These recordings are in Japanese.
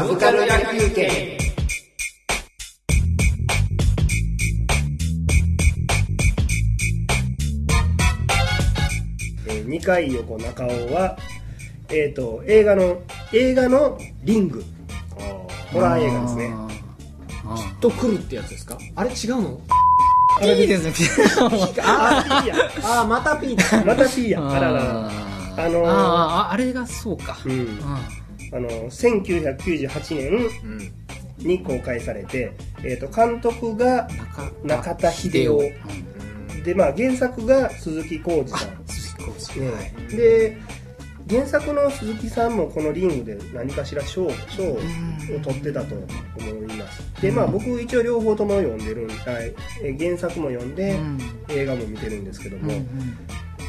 サブカル野球券えー、二階横中尾は、えー、と映画の映画のリング。ホラー映画ですね。と来るってやつですか？あれ違うの？あれいいですねあピーや。ああまたピーだ。またピーや。あららら。あのーあーあれがそうか。うんあの1998年うん。に公開されて、えー、と監督が中田秀夫。で、まあ、原作が鈴木浩二さん。鈴木浩二。ね。で原作の鈴木さんもこのリングで何かしら賞賞を取ってたと思います。でまあ僕一応両方とも読んでるんはい。え原作も読んで、うん。映画も見てるんですけども、うん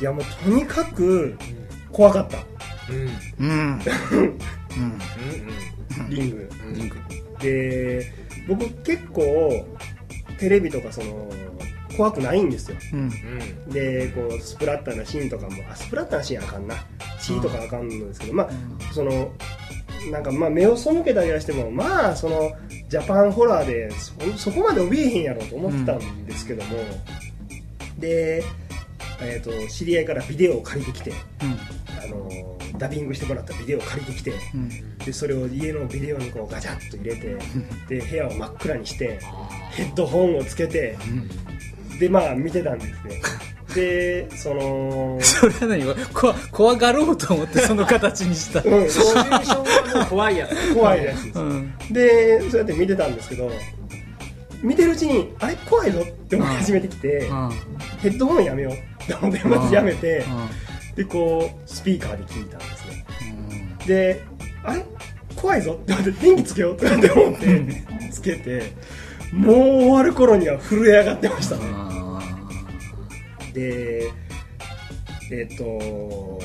いやもうとにかく怖かった。うんうん うん。うんリング。うんリンクで僕結構テレビとかその怖くないんですよ。うん。でこうスプラッターなシーンとかもあスプラッターなシーンあかんな。血とかあかんのですけどまあそのなんかまあ目を背けたりはしてもまあそのジャパンホラーでそそこまで怯えへんやろと思ってたんですけども、で、えー、と知り合いからビデオを借りてきてあのダビングしてもらったビデオを借りてきてうん。でそれを家のビデオにこうガチャッと入れてで部屋を真っ暗にしてヘッドホンをつけてでまあ見てたんですね。でその それは何？こ怖がろうと思ってその形にした。うん。シチュエーションはもう怖いやつ。怖いやつです。うん。でそうやって見てたんですけど見てるうちにあれ怖いぞって思い始めてきてヘッドホンやめようって思ってまずやめてでこうスピーカーで聞いたんですね。であれ？怖いぞ？って思って電気つけようって思ってつけてもう終わる頃には震え上がってましたね。でえっ、と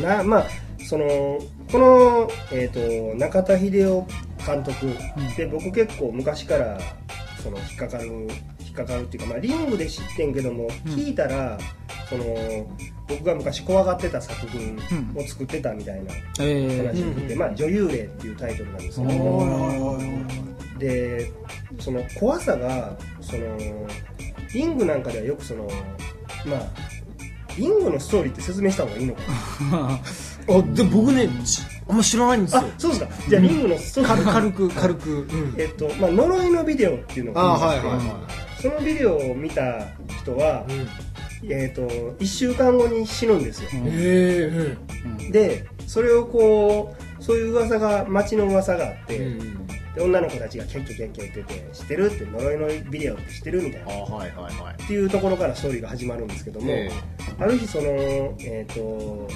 なまあそのこの、えー、と中田秀夫監督で僕結構昔からその引っかかるかかるっていうか、まあ、リングで知ってんけども、聞いたらその僕が昔怖がってた作品を作ってたみたいなえ話を聞いて、まあ、女優霊っていうタイトルなんですけどでその怖さがそのリングなんかではよくそのまあリングのストーリーって説明した方がいいのかな？あで僕ねちあんま知らないんですよ。あそうですか。じゃあリングのストーリー。軽く軽くうん。えっとまあ、呪いのビデオっていうのがありましてそのビデオを見た人は、えっと1週間後に死ぬんですよ、ええでそれをこうそういう噂が街の噂があって、うんで女の子たちがキャッキャキャッキャ言ってて知ってるって呪いのビデオって知ってるみたいな。あはいはいはい。っていうところからストーリーが始まるんですけども、え。ある日その、えー、と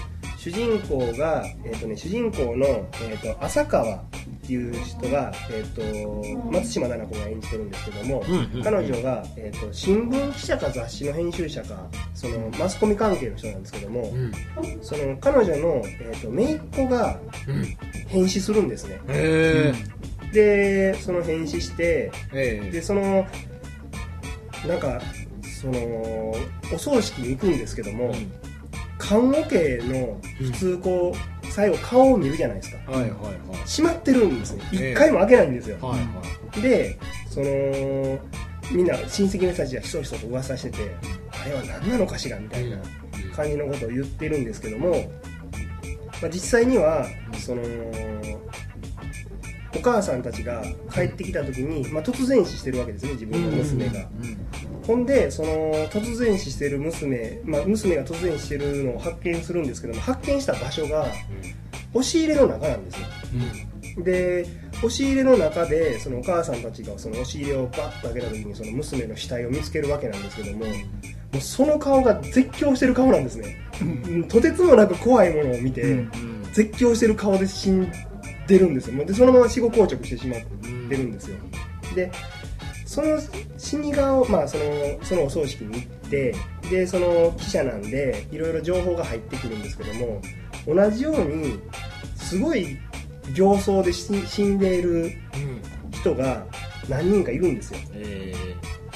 主人公が、えーとね、主人公の、えー、と浅川っていう人が、えー、と松島菜々子が演じてるんですけども、うんうん彼女が、えー、と新聞記者か雑誌の編集者かそのマスコミ関係の人なんですけども、うん。その彼女の、えー、と姪っ子がうん。変死するんですね。えでその変死してええ。でそのなんかそのお葬式に行くんですけども、棺桶の普通こう最後顔を見るじゃないですか。はいはいはい。閉まってるんですねええ。一回も開けないんですよ、はいはでそのみんな親戚の人たちがひそひそと噂しててあれは何なのかしらみたいな感じのことを言ってるんですけども、まあ、実際にはそのお母さんたちが帰ってきた時に、まあ、突然死してるわけですね自分の娘が、ほんでその突然死してる娘、まあ、娘が突然死してるのを発見するんですけども発見した場所が押し入れの中なんですよ。で押し入れの中でそのお母さんたちがその押し入れをバッと開けた時にその娘の死体を見つけるわけなんですけどももうその顔が絶叫してる顔なんですね、うん。とてつもなく怖いものを見て、絶叫してる顔で死んでるんですよ。でそのまま死後硬直してしまってるんですよ。でその死に顔まあそのそのお葬式に行ってでその記者なんでいろいろ情報が入ってくるんですけども同じようにすごい形相で死死んでいる人が何人かいるんですよ。え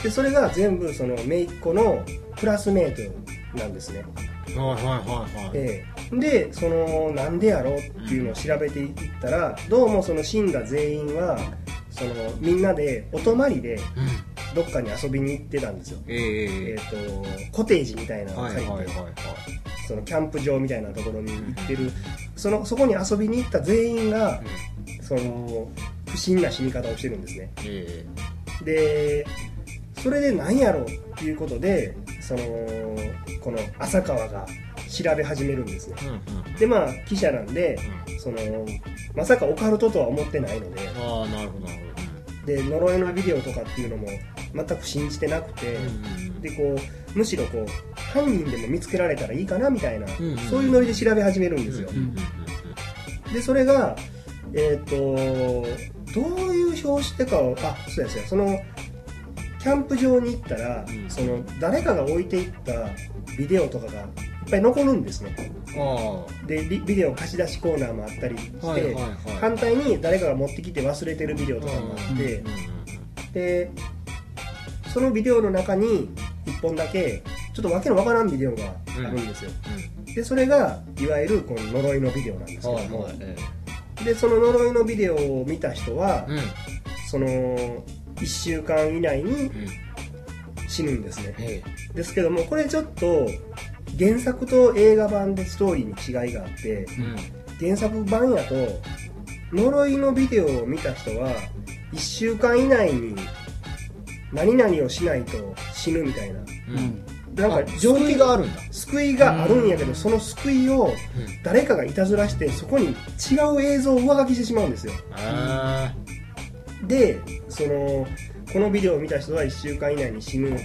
でそれが全部その姪っ子のクラスメートなんですね。えはいはいはいはい。ええ。でそのなんでやろうっていうのを調べていったらどうもその死んだ全員はそのみんなでお泊まりでどっかに遊びに行ってたんですよ、えええー、とコテージみたいなのをはいはい借りて、はいはい。そのキャンプ場みたいなところに行ってる、そのそこに遊びに行った全員が、その不審な死に方をしてるんですね。えでそれで何やろうっていうことでそのこの浅川が調べ始めるんですねえうんうん。でまあ記者なんでそのまさかオカルトとは思ってないので。ああなるほどなるで呪いのビデオとかっていうのも全く信じてなくて、ほどうんでこうむしろこう犯人でも見つけられたらいいかなみたいな、んうんそういうノリで調べ始めるんですよ、うんうんでそれがえっ、とどういう表紙でかをあそうですねそのキャンプ場に行ったら、うん。その誰かが置いていったビデオとかがいっぱい残るんですね。あでビビデオ貸し出しコーナーもあったりして、あはいはいはい。反対に誰かが持ってきて忘れてるビデオとかもあって、でそのビデオの中に1本だけちょっとわけのわからんビデオがあるんですよ、でそれがいわゆるこの呪いのビデオなんですけども、はいえでその呪いのビデオを見た人は、えうん。その1週間以内にうん死ぬんですね。えですけどもこれちょっと原作と映画版でストーリーに違いがあってえうん。原作版やと呪いのビデオを見た人は1週間以内に何々をしないと死ぬみたいな。うん。なんかあ救いがあるんだ。救いがあるんやけどその救いを誰かがいたずらしてそこに違う映像を上書きしてしまうんですよ。あでそのこのビデオを見た人は1週間以内に死ぬ。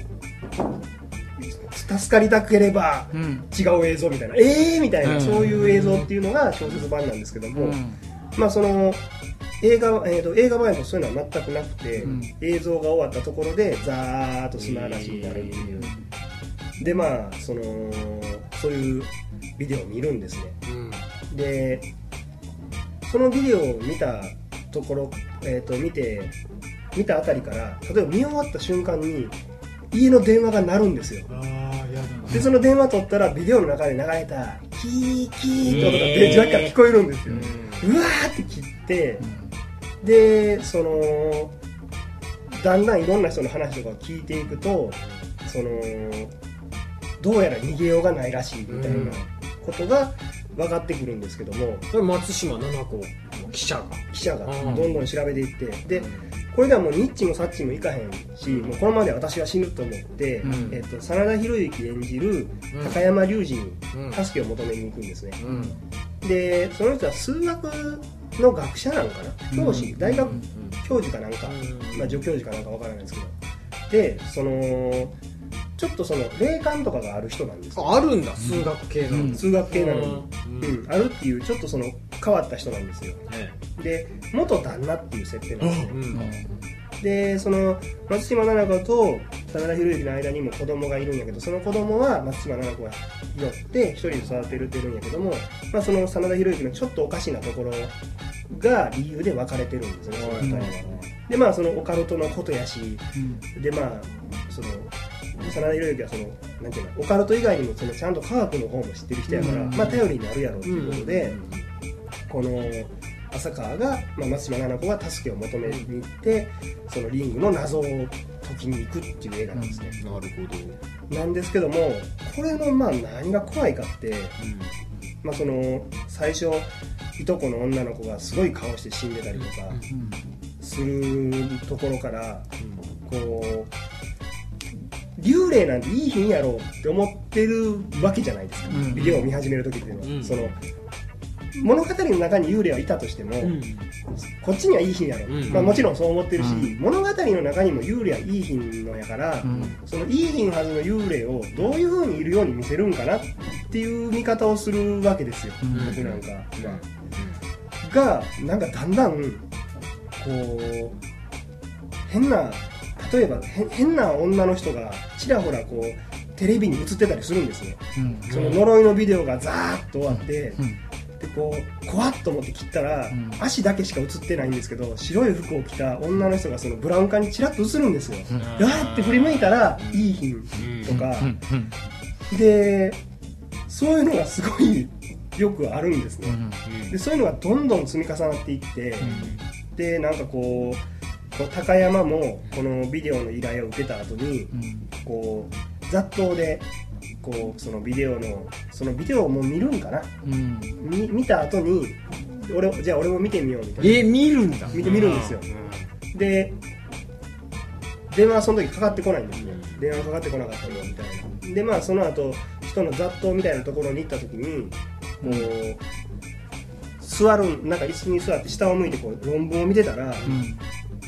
助かりたければうん。違う映像みたいな。えー？みたいな、うん。そういう映像っていうのが小説版なんですけども、うん。まあその映画,、えー、と映画版やとそういうのは全くなくて、うん。映像が終わったところでザーッと砂嵐になるっていう、でまあそのそういうビデオを見るんですね。うん。でそのビデオを見たところ、えー、と見て見たあたりから例えば見終わった瞬間に家の電話が鳴るんですよ。でその電話取ったらビデオの中で流れたキーキーって音が電話から聞こえるんですよ、うわーって切ってでそのだんだんいろんな人の話とかを聞いていくとそのどうやら逃げようがないらしいみたいなことが分かってくるんですけども。それ松島七子の記者が。記者がうん。どんどん調べていってでこれではもうニッチもサッチもいかへんしもうこのままで私は死ぬと思って、うん。えっと、真田広之演じるうん。高山隆二にうん。助けを求めに行くんですね、うん。でその人は数学の学者なのかな？教師、大学教授かなんか、うん。まあ、助教授かなんかわからないですけど。でそのちょっとその霊感とかがある人なんですよ。ああるんだ数学系なん。だ数学系なのに、うん。うん。あるっていうちょっとその変わった人なんですよ。えで元旦那っていう設定なんですねでその松島菜々子と真田広之の間にも子供がいるんやけどその子供は松島菜々子が拾って一人で育てるってるんやけども、まあ、その真田広之のちょっとおかしなところが理由で別れてるんですねその二人はでまあそのオカルトのことやしでまあその真田広之はそのなんていうのオカルト以外にもそのちゃんと科学の方も知ってる人やから、うん。まあ頼りになるやろうということで、この浅川が、まあ、松島菜々子が助けを求めに行ってそのリングの謎を解きに行くっていう映画なんですね、なるほど。なんですけどもこれのまあ何が怖いかって、まあ、その最初いとこの女の子がすごい顔して死んでたりとかするところからこう幽霊なんていい日やろうって思ってるわけじゃないですか、うん。ビデオを見始める時っていうのは、うん。その物語の中に幽霊はいたとしても、こっちにはいい日やろ、う。ん。まあ、もちろんそう思ってるし、うん。物語の中にも幽霊はいい日のやから、そのいい日のはずの幽霊をどういう風にいるように見せるんかなっていう見方をするわけですよ、うん。僕なんかは。がなんかだんだんこう変な例えばへ変な女の人がちらほらこうテレビに映ってたりするんですね。その呪いのビデオがザーッと終わって、でこう怖っと思って切ったら、ん。足だけしか映ってないんですけど白い服を着た女の人がそのブラウン管にチラッと映るんですよ、ガーって振り向いたらいい日とか、でそういうのがすごいよくあるんですね、でそういうのがどんどん積み重なっていって、でなんかこうこう高山もこのビデオの依頼を受けた後にこう雑踏でこうそのビデオのそのビデオをもう見るんかな？うん。み見た後に俺じゃあ俺も見てみようみたいな。え見るんだ。見てみるんですよ。で電話はその時かかってこないんですね電話かかってこなかったよみたいな。でまあその後人の雑踏みたいなところに行った時にこう座るなんか椅子に座って下を向いてこう論文を見てたら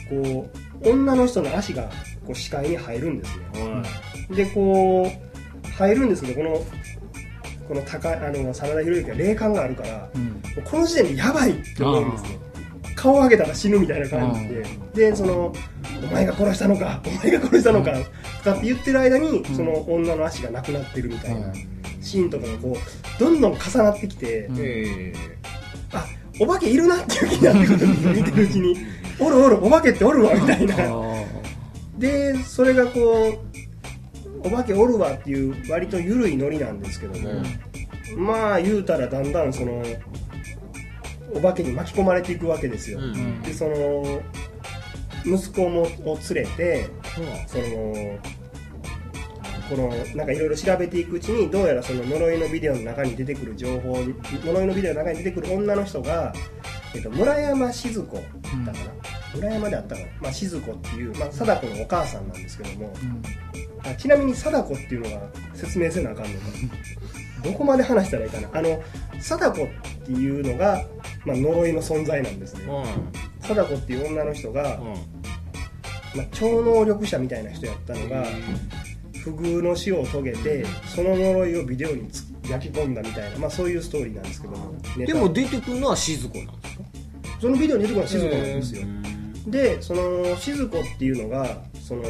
こう女の人の足がこう視界に入るんですね。でこう入るんですけどこのこの高いあの真田広之は霊感があるからうん。この時点でやばいって思うんですね。顔を上げたら死ぬみたいな感じで。でその「お前が殺したのかお前が殺したのか」とかって言ってる間にその女の足がなくなってるみたいなシーンとかがこうどんどん重なってきて、うん。えあお化けいるなっていう気になってくるんですよ見てるうちに「おるおるお化けっておるわ」みたいな。でそれがこう「お化けおるわ」っていう割と緩いノリなんですけども、まあ言うたらだんだんそのお化けに巻き込まれていくわけですよ、うん。でその息子もを連れてそのこのなんかいろいろ調べていくうちにどうやらその呪いのビデオの中に出てくる情報に呪いのビデオの中に出てくる女の人が、えっと、村山静子だったかな、村山であったかな、まあ、静子っていう、まあ、貞子のお母さんなんですけども、あちなみに貞子っていうのが説明せなあかんのか。どこまで話したらいいかな。あの貞子っていうのが、まあ、呪いの存在なんですね。貞子っていう女の人が、まあ、超能力者みたいな人やったのが不遇の死を遂げてその呪いをビデオにつ焼き込んだみたいな、まあ、そういうストーリーなんですけどもでも出てくるのは静子なんですか？そのビデオに出てくるのは静子なんですよ、でその静子っていうのがその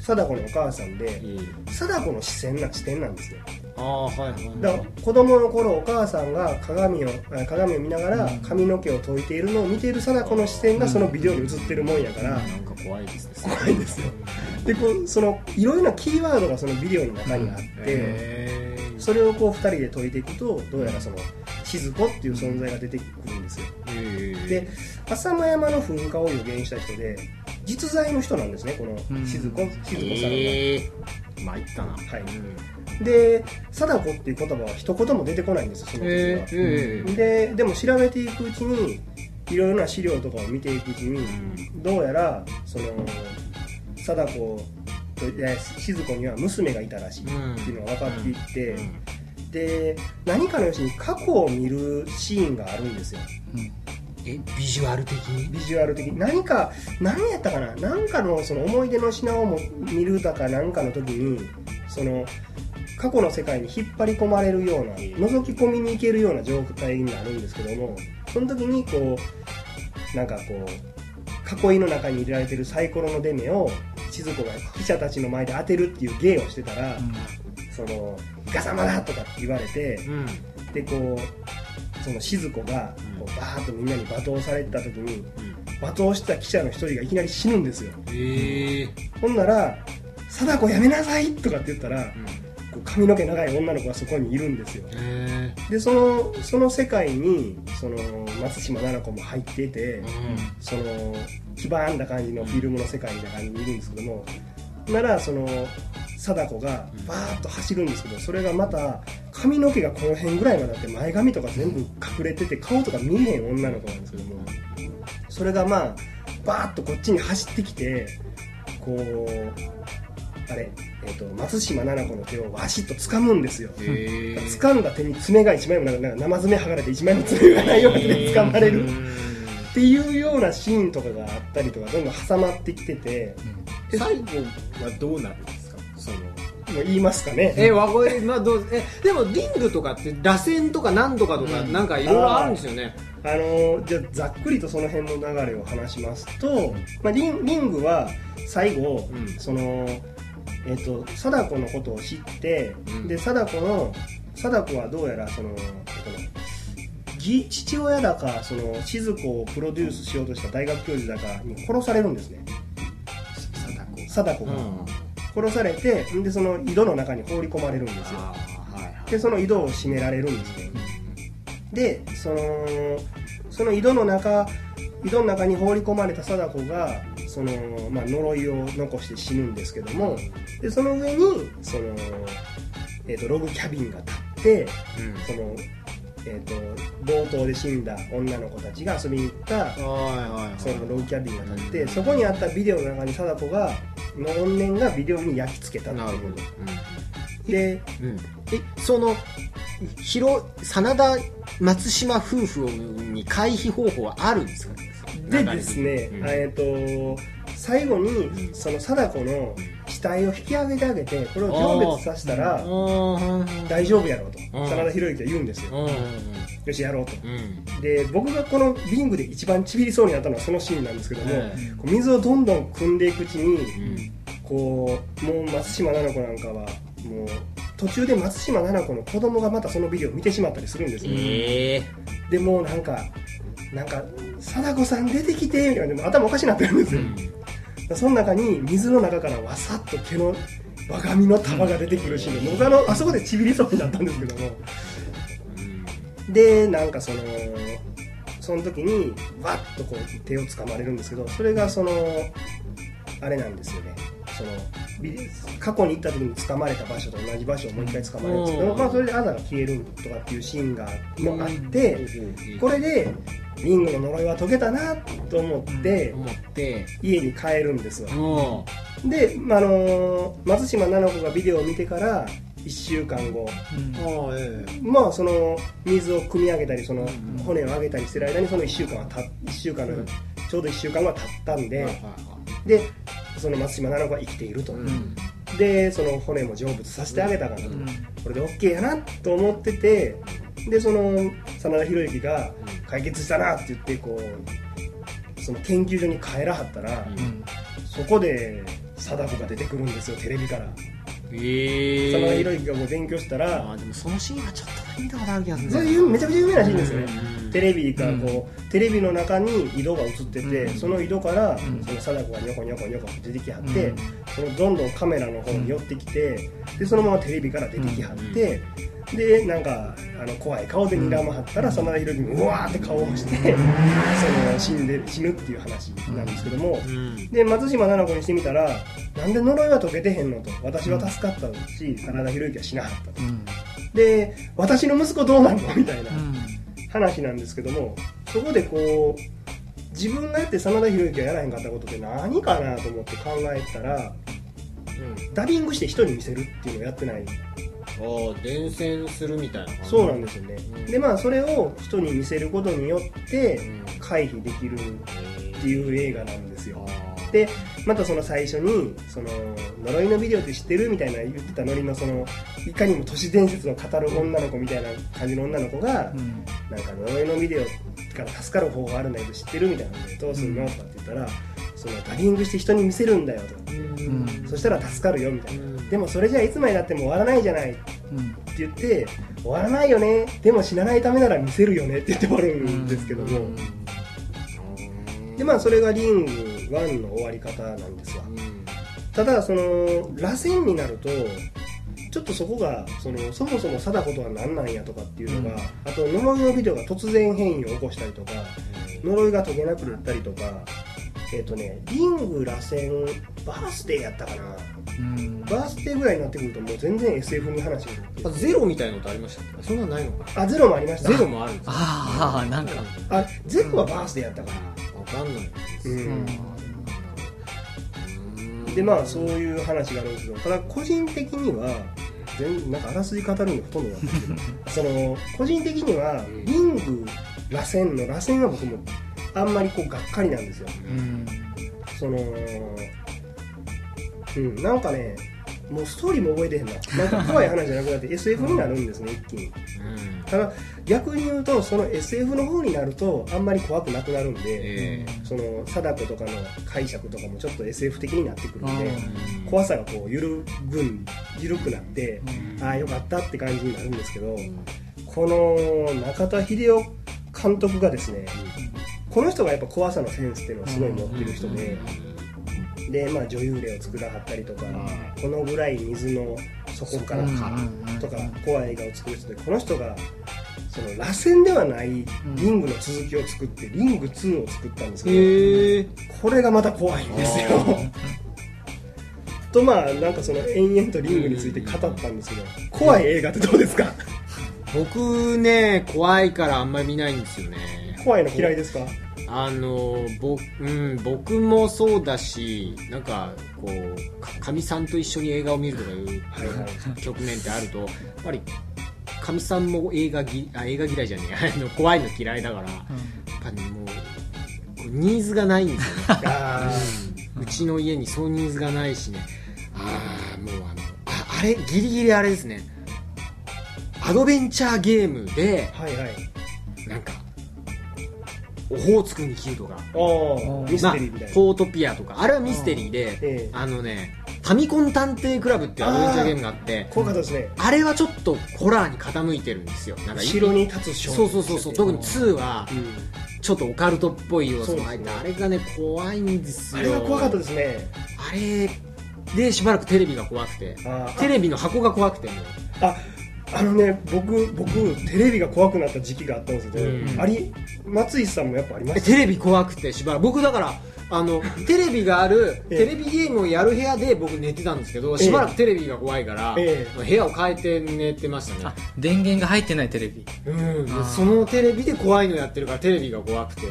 貞子のお母さんで貞子の視線な視点なんですねああはいはいだから子供の頃お母さんが鏡をあ鏡を見ながら髪の毛を解いているのを見ている貞子の視線がそのビデオに映ってるもんやから、なんか怖いですね。怖いですよ。でこうそのいろいろなキーワードがそのビデオの中にあって、へー。それをこう2人で解いていくとどうやらその静子っていう存在が出てくるんですよ。で浅間山の噴火を予言した人で実在の人なんですねこの静子、静子さんが、え。ー参ったな。はい。うんで貞子っていう言葉は一言も出てこないんですよその時は、えーえ。ーででも調べていくうちにいろいろな資料とかを見ていくうちに、どうやらその貞子と静子には娘がいたらしいっていうのが分かっていって、で何かのうちに過去を見るシーンがあるんですよえビジュアル的に？ビジュアル的に。何か何やったかな？何かのその思い出の品をも見るだか何かの時にその過去の世界に引っ張り込まれるような覗き込みに行けるような状態になるんですけどもその時にこうなんかこう囲いの中に入れられてるサイコロの出目を静子が記者たちの前で当てるっていう芸をしてたら、その「イカ様だ!」とかって言われて、うん。でこうその静子がこうバーッとみんなに罵倒されてた時に罵倒した記者の一人がいきなり死ぬんですよ。ほんなら「貞子やめなさい!」とかって言ったらこう髪の毛長い女の子がそこにいるんですよ。へでそのその世界にその松島菜々子も入っていて、その黄ばんだ感じのフィルムの世界みたいな感じにいるんですけどもならその貞子がバーッと走るんですけどそれがまた髪の毛がこの辺ぐらいまであって前髪とか全部隠れてて顔とか見えへん女の子なんですけどもそれがまあバーッとこっちに走ってきてこうあれ、えー、と松島菜々子の手をわしっと掴むんですよ。掴んだ手に爪が一枚もなんかなんか生爪剥がれて一枚も爪がないような手で掴まれる。っていうようなシーンとかがあったりとかどんどん挟まってきてて最後はどうなる？んですかその言いますかね。えわこれまあどうえでもリングとかって螺旋とか何とかとかなんかいろいろあるんですよね。あのじゃあざっくりとその辺の流れを話しますと、まあ、リンリングは最後、うん。そのえっ、と貞子のことを知って、うん。で貞子の貞子はどうやらその、えっとね義父親だかその静子をプロデュースしようとした大学教授だかに殺されるんですね。貞貞子が、殺されてでその井戸の中に放り込まれるんですよ。でその井戸を閉められるんです。ねでそのその井戸の中井戸の中に放り込まれた貞子がその、まあ、呪いを残して死ぬんですけどもでその上にその、えー、とログキャビンが立ってその、えー、と冒頭で死んだ女の子たちが遊びに行ったそのログキャビンが立ってそこにあったビデオの中に貞子がの怨念がビデオに焼き付けたっていう。なるほど、でうん。えその広真田松島夫婦に回避方法はあるんですか？でですね、うん。えっ、と最後にその貞子の死体を引き上げてあげてこれを成別させたら大丈夫やろうと。うん。真田広之は言うんですよ。うんうんよしやろうと。うん。で僕がこのリングで一番ちびりそうになったのはそのシーンなんですけども、う水をどんどん汲んでいくうちにうん。こうもう松島菜々子なんかはもう途中で松島菜々子の子供がまたそのビデオを見てしまったりするんですよ、ええ。でもうなんかなんか貞子さん出てきてみたいなでも頭おかしになってるんですよ、その中に水の中からわさっと毛の我が身の束が出てくるシーンで僕あのあそこでちびりそうになったんですけどもでなんかそのその時にわっとこう手を掴まれるんですけどそれがそのあれなんですよね。そのビ過去に行った時に掴まれた場所と同じ場所をもう一回掴まれるんですけど、うん。まあ、それであざが消えるとかっていうシーンがもあって、これでリングの呪いは解けたなと思って思って。家に帰るんですよもで、まああの松島菜々子がビデオを見てから1週間後。うああえまあその水を汲み上げたりそのん骨を上げたりしてる間にその1週間はた1週間のうん。ちょうど1週間が経ったんえででその松島菜々子は生きていると。でその骨も成仏させてあげたから。とうん。これで OK やなと思っててでその真田広之が解決したなって言ってこうその研究所に帰らはったらそこで貞子が出てくるんですよテレビからええ真田広之がもう勉強したあらあでもそのシーンはちょっと見たことある気がするそういうめちゃくちゃ有名なシーンですよね。うん。テレビがこう、テレビの中に井戸が映ってて、うん。その井戸から、ん。その貞子がニョコニョコニョコ出てきはって、うん。そのどんどんカメラの方に寄ってきてでそのままテレビから出てきはって、でなんかあの怖い顔で睨まはったら真田広之もうわーって顔をして、その死んで死ぬっていう話なんですけども、うん。で松島菜々子にしてみたらなんで呪いは解けてへんのと私は助かったし真田広之は死なはったと。うん。で私の息子どうなるの？みたいな。うん。話なんですけどもそこでこう自分がやって真田広之がやらへんかったことって何かなと思って考えたらダビングして人に見せるっていうのをやってない伝染するみたいな。感じそうなんですよね。うん。でまあそれを人に見せることによってうん。回避できるっていう映画なんですよ。でまたその最初にその呪いのビデオって知ってるみたいな言ってたノリのそのいかにも都市伝説を語る女の子みたいな感じの女の子が、うん。なんか呪いのビデオから助かる方法があるんだけど知ってるみたいなどうするの？とかって言ったらそのダビングして人に見せるんだよと。うん。そしたら助かるよみたいな。うん。でもそれじゃあいつまでだっても終わらないじゃない。ってうん言って終わらないよね。でも死なないためなら見せるよね。って言って終わるんですけども。でまあそれがリング1の終わり方なんですわ。ただその螺旋になるとちょっとそこがそのそもそも貞子とは何なんやとかっていうのが、うん。あと呪いのビデオが突然変異を起こしたりとか呪いが解けなくなったりとかえっ、とねリング螺旋バースデーやったかな。うん。バースデーぐらいになってくるともう全然 SF に話があゼロみたいのってありました？っけそんなんないのか？あゼロもありました。ゼロもあるんですかああなんか。あゼロはバースデーやったかな。わかんないです。うん。うん。でまあそういう話があるんですけどただ個人的には全なんかあらすじ語るのほとんどなんですけど その個人的にはうん。リング螺旋の螺旋は僕もあんまりこうがっかりなんですよ。うんそのうんなんかねもうストーリーも覚えてへんな。なんか怖い話じゃなくなって SF になるんですね一気に。ただ逆に言うとその SF の方になるとあんまり怖くなくなるんで、えその貞子とかの解釈とかもちょっと SF 的になってくるんで、うん。怖さがこう緩ぐん緩くなって、うん。ああよかったって感じになるんですけど、この中田秀夫監督がですねこの人がやっぱ怖さのセンスっていうのをすごい持ってる人で、で、まあ、女優霊を作らはったりとか、このぐらい水の底からうん。とか怖い映画を作る人でこの人がその螺旋ではないリングの続きを作ってリング2を作ったんですけど、これがまた怖いんですよ。とまあなんかその延々とリングについて語ったんですけど怖い映画ってどうですか？僕ね怖いからあんまり見ないんですよね怖いの嫌いですかあの僕,、うん、僕もそうだしなんかこうかかみさんと一緒に映画を見るとかいう局面ってあるとやっぱりかみさんも映画ぎあ映画嫌いじゃねえ。あの怖いの嫌いだからやっぱりもうニーズがないんですよね。あうちの家にそうニーズがないしね。ああもうあのああれギリギリあれですね。アドベンチャーゲームであはいはい。なんかオホーツクにキルとか。ミステリーみたいな、まあ、ポートピアとか。あれはミステリーで、ええ。あのねファミコン探偵クラブっていうアドベンチャーゲームがあって怖かったですね。あれはちょっとホラーに傾いてるんですよ。なんか後ろに立つ少そうそうそうそう。特に2はうんちょっとオカルトっぽい要素が入って、あれがね怖いんですよ。あれは怖かったですね。あれでしばらくテレビが怖くて。テレビの箱が怖くてもう。ああのね僕僕テレビが怖くなった時期があったんですけど、うん。あり松井さんもやっぱありました。えテレビ怖くてしばらく。僕だからあの テレビがあるええ。テレビゲームをやる部屋で僕寝てたんですけどえしばらくテレビが怖いから、え部屋を変えて寝てましたあね電源が入ってないテレビ。うん。そのテレビで怖いのやってるからテレビが怖くて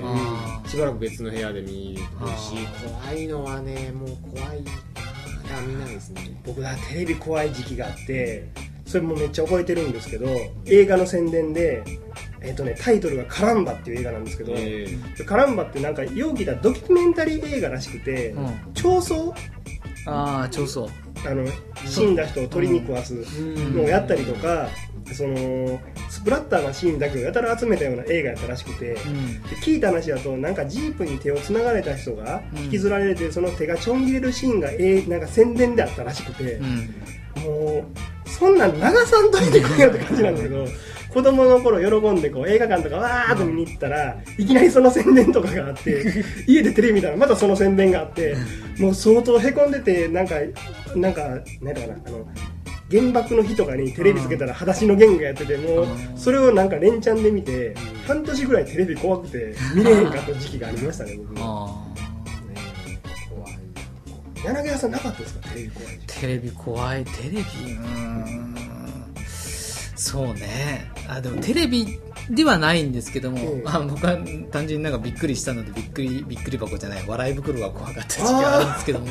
しばらく別の部屋で見るしあ怖いのはねもう怖い。ないや見ないですね。僕はテレビ怖い時期があってそれもめっちゃ覚えてるんですけど映画の宣伝で、えっとね、タイトルが「カランバ」っていう映画なんですけど、えでカランバってなんか容疑だドキュメンタリー映画らしくて、うん。調査ああ超そうあの死んだ人を鳥に食わすのをやったりとか、そのスプラッターなシーンだけをやたら集めたような映画やったらしくて、うん。で聞いた話だとなんかジープに手をつながれた人がうん。引きずられて、その手がちょん切れるシーンが、えーなんか宣伝であったらしくてう、ん。もうそんなん流さんといてくれよって感じなんだけど子供の頃喜んでこう映画館とかわーっと見に行ったらいきなりその宣伝とかがあって 家でテレビ見たらまたその宣伝があってもう相当へこんでてなんかなんか何だかなあの原爆の日とかにテレビつけたら裸足のゲングがやっててもそれをなんか連チャンで見て半年ぐらいテレビ怖くて見れへんかった時期がありましたね僕。あ怖い柳川さんなかったですか？テレビ怖い。テレビ怖い。テレビ？うーん。そうね。あでもテレビではないんですけども、うんあ僕は単純になんかびっくりしたのでびっくりびっくり箱じゃない笑い袋が怖かった時期があるんですけども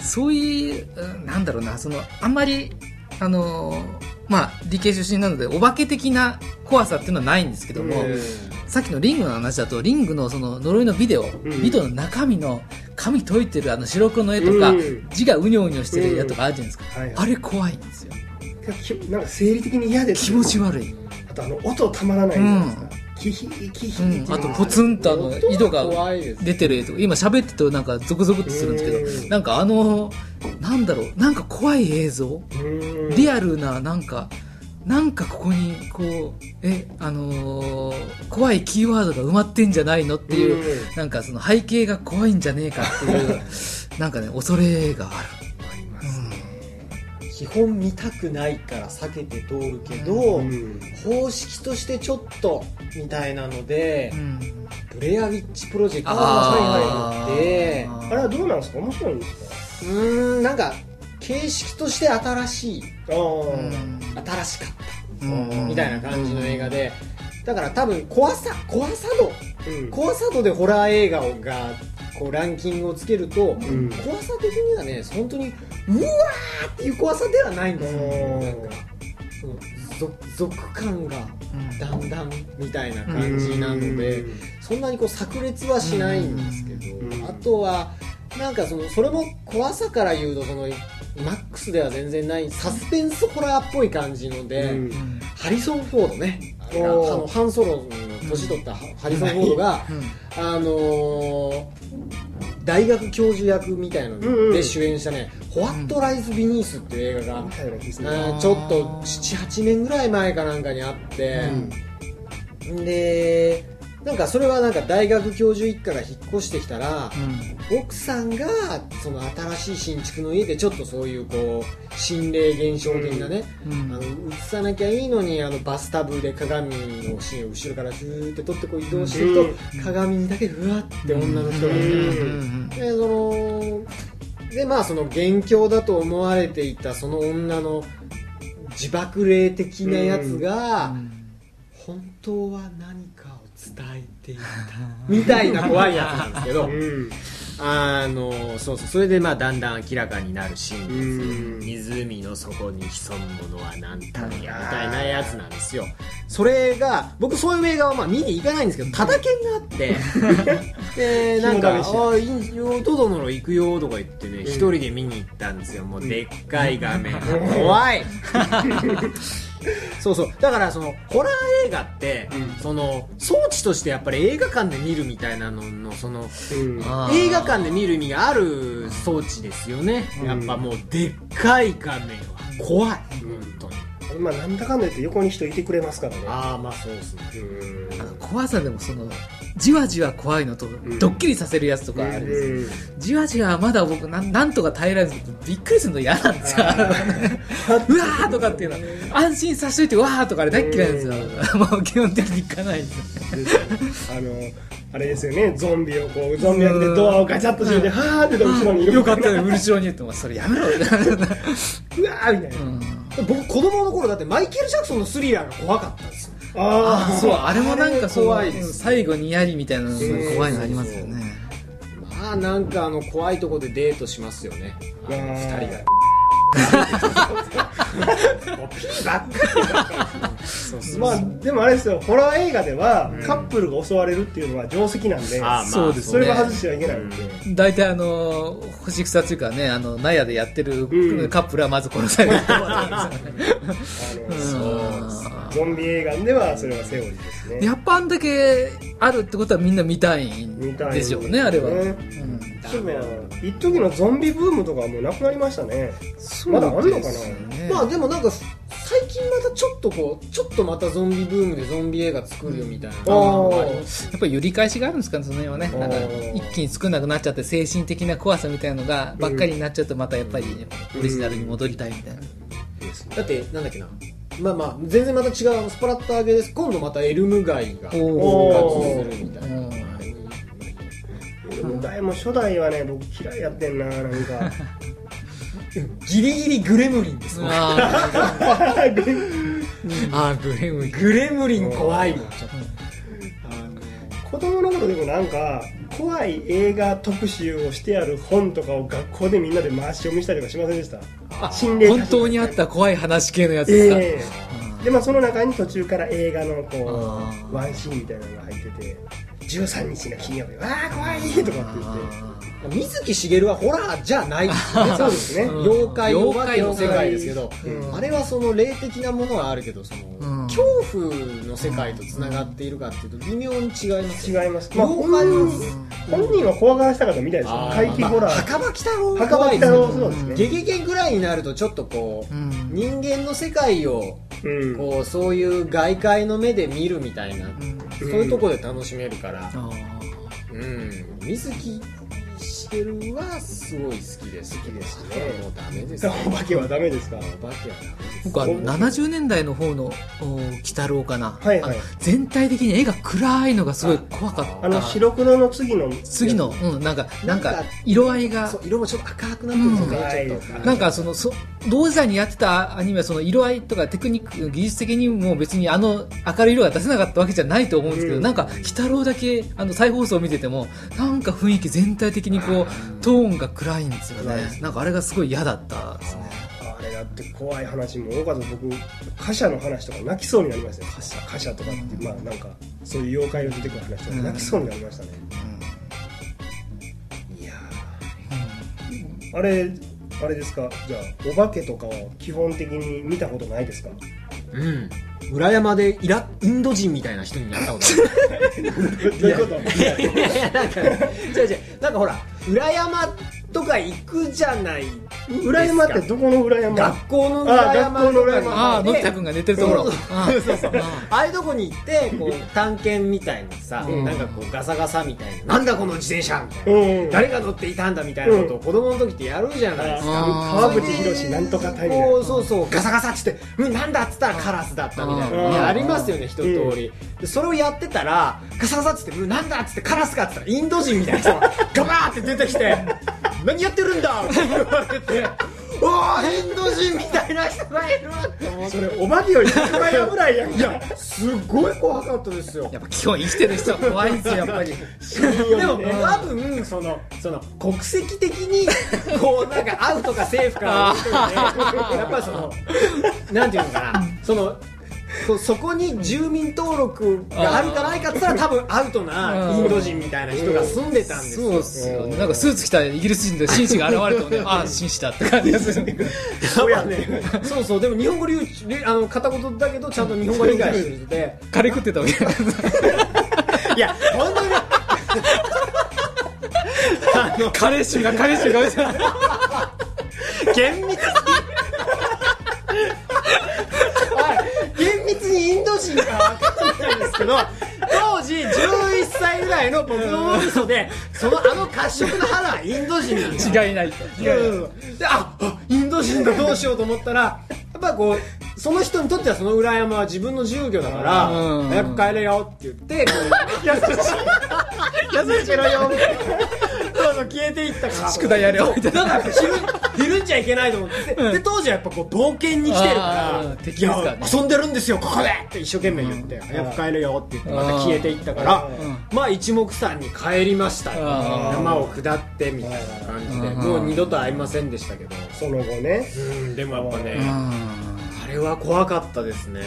そういううんなんだろうなそのあんまりあのまあ理系出身なのでお化け的な怖さっていうのはないんですけども、うんさっきのリングの話だとリングのその呪いのビデオ、ん。ビデオの中身の紙解いてるあの白黒の絵とか、うん。字がうにょうにょしてるやつとかあるじゃないですか、あれ怖いんですよ。きなんか生理的に嫌です気持ち悪い、あとあの音たまらない。じゃないですか、キヒキヒう。ん、あとポツンとあの井戸が出てる絵とか。今喋ってるとなんかゾクゾクってするんですけうん。どなんかあのなんだろう。なんか怖い映像。うん。リアルななんかなんかここにこうえあのー怖いキーワードが埋まってんじゃないのっていう、うん。なんかその背景が怖いんじゃねえかっていう なんかね恐れがある。ありますね、基本見たくないから避けて通るけど、うん。方式としてちょっとみたいなのでう、ん。ブレアウィッチプロジェクトあー。がであれはどうなんですか？面白いんですか？うーんなんか形式として新しいああ、新しかっうん。たみたいな感じの映画でだから多分怖さ怖さ度うん。怖さ度でホラー映画がこうランキングをつけると、ん。怖さ的にはね本当にうわーっていう怖さではないんですよ。俗感がだんだんみたいな感じなので、そんなにこう炸裂はしないんですけど、うん。あとはなんかそのそれも怖さから言うとそのマックスでは全然ないサスペンスホラーっぽい感じので、うん。うんハリソン・フォードね。あのハンソロの年取ったハリソン・フォードが、うん。あのー大学教授役みたいので主演したね「ホワット・ライズ・ビニース」っていう映画が、みたいな気ですね。あーちょっと78年ぐらい前かなんかにあって、でなんかそれはなんか大学教授一家が引っ越してきたら、うん。奥さんがその新しい新築の家でちょっとそういうこう心霊現象的なね、うん。あの映さなきゃいいのにあのバスタブで鏡のシーンを後ろからずーって撮ってこう移動していくと、うん。鏡にだけふわって女の人がいて、うんでそのでまあその元凶だと思われていたその女の自爆霊的なやつが、本当は何かを伝えていた。みたいな怖いやつなんですけど、うん。あのそうそうそれでまあだんだん明らかになる真うん。実湖の底に潜むものは何たるやみたいなやつなんですよ。それが僕そういう映画はまあ見に行かないんですけどただけがあって でなんか「肝ああいいよトドなら行くよ」とか言ってね一人で見に行ったんですよ。もうでっかい画面怖い そうそう。だからそのホラー映画って、うん。その装置としてやっぱり映画館で見るみたいなののそのうん。映画館で見る意味がある装置ですよね、うん。やっぱもうでっかい画面は。怖い、本当にまあなんだかんだ言って横に人いてくれますからね。ああまあそうですね。うん。あの怖さでもそのじわじわ怖いのと、ん。ドッキリさせるやつとかあるんですよ、うん。じわじわはまだ僕なんなんとか耐えられるんですけどびっくりするの嫌なんですよ。うわーとかっていうの。安心させといてわーとかあれ大っ嫌いなんですよ。もう基本的に行かないで。すあのあれですよね。ゾンビをこうゾンビ役でドアをガチャッと閉めてはーって後ろにいる。よかったよ後ろに言ってもそれやめろ。うわーみたいな、僕子供の頃だってマイケル・ジャクソンのスリラーが怖かったんですよ。ああそうあれもなんかその怖いです最後にやりみたいなのが怖いのありますよね。まあなんかあの怖いとこでデートしますよね。あのあー。二人が。ばっかりまあでもあれですよホラー映画ではカップルが襲われるっていうのは定石なんで、まあそうですそれは外してはいけない。ん。で、大体あの星草というかねあの納屋でやってるうんカップルはまず殺されるってことなんですよね。あのうんゾンビ映画ではそれはセオリーですね。やっぱあんだけあるってことはみんな見たいん見たいでしょうね。あれは、ねうん一時のゾンビブームとかはもうなくなりましたね。そうまだあんのかな？まあでもなんかちょっとこうちょっとまたゾンビブームでゾンビ映画作るよみたいなやっぱり揺り返しがあるんですかね、その辺はね。なんか一気に少なくなっちゃって、精神的な怖さみたいなのがばっかりになっちゃうと、またやっぱりオリジナルに戻りたいみたいな。だってなんだっけな。まあまあ全然また違うスプラッターゲーです今度またエルム街が復お活するみたいな。うん。代も初代はね僕嫌いやってんななんか ギリギリグレムリンです。あ あーグレムリン。グレムリン怖い。もんちょっと子供の頃でもなんか怖い映画特集をしてある本とかを学校でみんなで回し読みしたりとかしませんでした？心霊本当にあった怖い話系のやつですか。ええ。でまあその中に途中から映画のこあうワンシーンみたいなのが入ってて13日の金曜日わあ怖いとかって言って。水木しげるはホラーじゃないですよね。そうですね。うん。妖怪お化けの世界ですけど、うん。あれはその霊的なものはあるけどその、うん。恐怖の世界とつながっているかっていうと微妙に違いますよ違います、まあ、本妖怪は人本人は怖がらせたかったみたいですよ怪奇ホラー、まあ墓場鬼太郎。墓場鬼太郎そうですね。ゲゲゲぐらいになるとちょっとこう、うん。人間の世界をうん。こうそういう外界の目で見るみたいな、うん。そういうところで楽しめるから、あうん、水木しげるはすごい好きです。好きですね。もうダメですよお化けはダメですか？お化けはダメです僕あの70年代の方のお鬼太郎かな、はいはい。全体的に絵が暗いのがすごい怖かった。あの白黒の次の次の、うん、なんかなんか色合いが。色もちょっと赤くなってるんですよね、うん。ちょっと。なんかそのそ同時代にやってたアニメはその色合いとかテクニック技術的にも別にあの明るい色が出せなかったわけじゃないと思うんですけど、うん。なんか鬼太郎だけあの再放送を見ててもなんか雰囲気全体的にこうトーンが暗いんですよね。なんかあれがすごい嫌だったですね。あれだって怖い話も多かった。僕貨車の話とか泣きそうになりましたよ。貨車。貨車とかって、まあなんかそういう妖怪の出てくる話とか泣きそうになりましたね、いやー。あれあれですか？じゃあお化けとかは基本的に見たことないですか？うん裏山でイラインド人みたいな人になったことある。どういうこと？いやいやなんか違う違う。なんかほら裏山とか行くじゃない。裏山ってどこの裏山？学校の裏山あ学校の裏山。ああのび太くんが寝てるところ。そうあああいうとこに行ってこう探検みたいなさ、うん。なんかこうガサガサみたいな。なんだこの自転車みたいな、うん。誰が乗っていたんだみたいなことを子供の時ってやるじゃないですか、あ川口博なんとか隊みたいなこうそうそう。ガサガサっつって「うんなんだ?」っつったらカラスだったみたいなありますよね一通り、でそれをやってたらガサガサっつって「うんなんだ?」っつってカラスかっつったらインド人みたいな人がガバーって出てきて「何やってるんだ!」って言われて「おーインド人みたいな人がいる!」って思ってそれお化けより100倍危ないやんいやすごい怖かったですよやっぱ基本生きてる人は怖いんですよやっぱりでも多分そのその国籍的にこうなんかアウトかセーフかやっぱりそのなんていうのかなそのそこに住民登録があるかないかって言ったら多分アウトなインド人みたいな人が住んでたんですよ。そうっすよなんかスーツ着たイギリス人で紳士が現れてもねああ紳士だって感じがするそうやね。そうそう。でも日本語流流あの片言だけどちゃんと日本語理解してる人で。カレー食ってたわけ。いや本当に。あのカレー臭がカレー臭が。厳密に。はい厳密にインド人か分かんないんですけど当時11歳ぐらいの僕の脳みそでそのあの褐色の肌はインド人違いないと。うん。でああインド人だどうしようと思ったらやっぱこうその人にとってはその裏山は自分の住居だからうん。早く帰れよって言って優しい。優しいろよ。みたいなそうそう消えていったから。宿題やれよ。みたいなだから昼 昼んじゃいけないと思って、で当時はやっぱこう冒険に来てるから敵ですか遊んでるんですよここで。って一生懸命言って、早く帰れよって言ってまた消えていったから、まあ一目散に帰りました山を下ってみたいな感じでうん。もう二度と会いませんでしたけど。その後ね。うんでもやっぱねうん。あれは怖かったですね。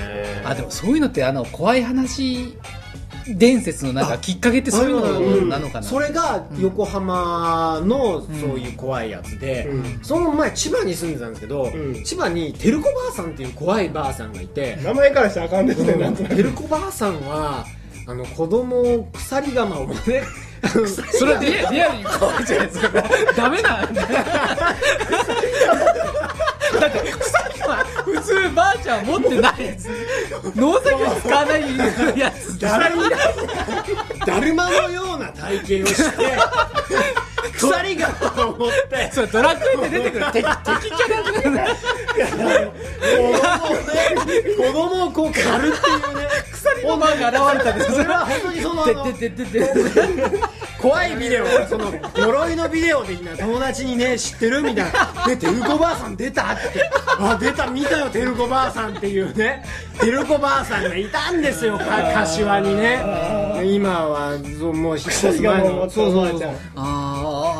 あでもそういうのってあの怖い話伝説のなんかきっかけってそういうのなのかな。それが横浜のそういう怖いやつで、うん。その前千葉に住んでたんですけど、ん。千葉に照子ばあさんっていう怖いばあさんがいて、名前からしたらあかんですね照子ばあさんはあの子供を鎖釜をね それはリアリアルに。怖いじゃないですかダメなんだ だって鎖は普通ばあちゃん持ってない。やつ農作業に使わないやつだるだるまのような体型をして鎖釜を持ってそれドラクエで出てくる敵敵キャラ子供をこう狩るっていうね鎖のマンが現れたんですそれは本当にそのあの怖いビデオその呪いのビデオ的な友達にね知ってるみたいな「ねてるこばあさん出た?」って「あ出た見たよてるこばあさん」っていうね。てるこばあさんがいたんですよか柏にね。今はそうもう引っ越す前のそうそうそう。ああ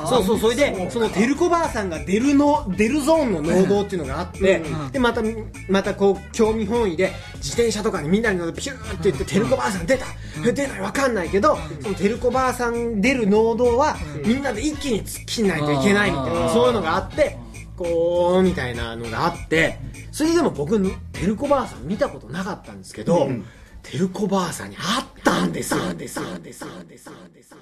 そうそうそれでそのてるこばあさんが出るの出るゾーンの農道っていうのがあって、でまたまたこう興味本位で自転車とかにみんなに乗ってピューって言って「てるこばあさん出た!」出ないわかんないけどそのてるこばあさん出る農道はみんなで一気に突っ切んないといけないみたいなそういうのがあってこうみたいなのがあってそれでも僕てるこばあさん見たことなかったんですけど、てるこばあさんに会ったんですよ。ですよ。ですよ。ですよ。ですよですよ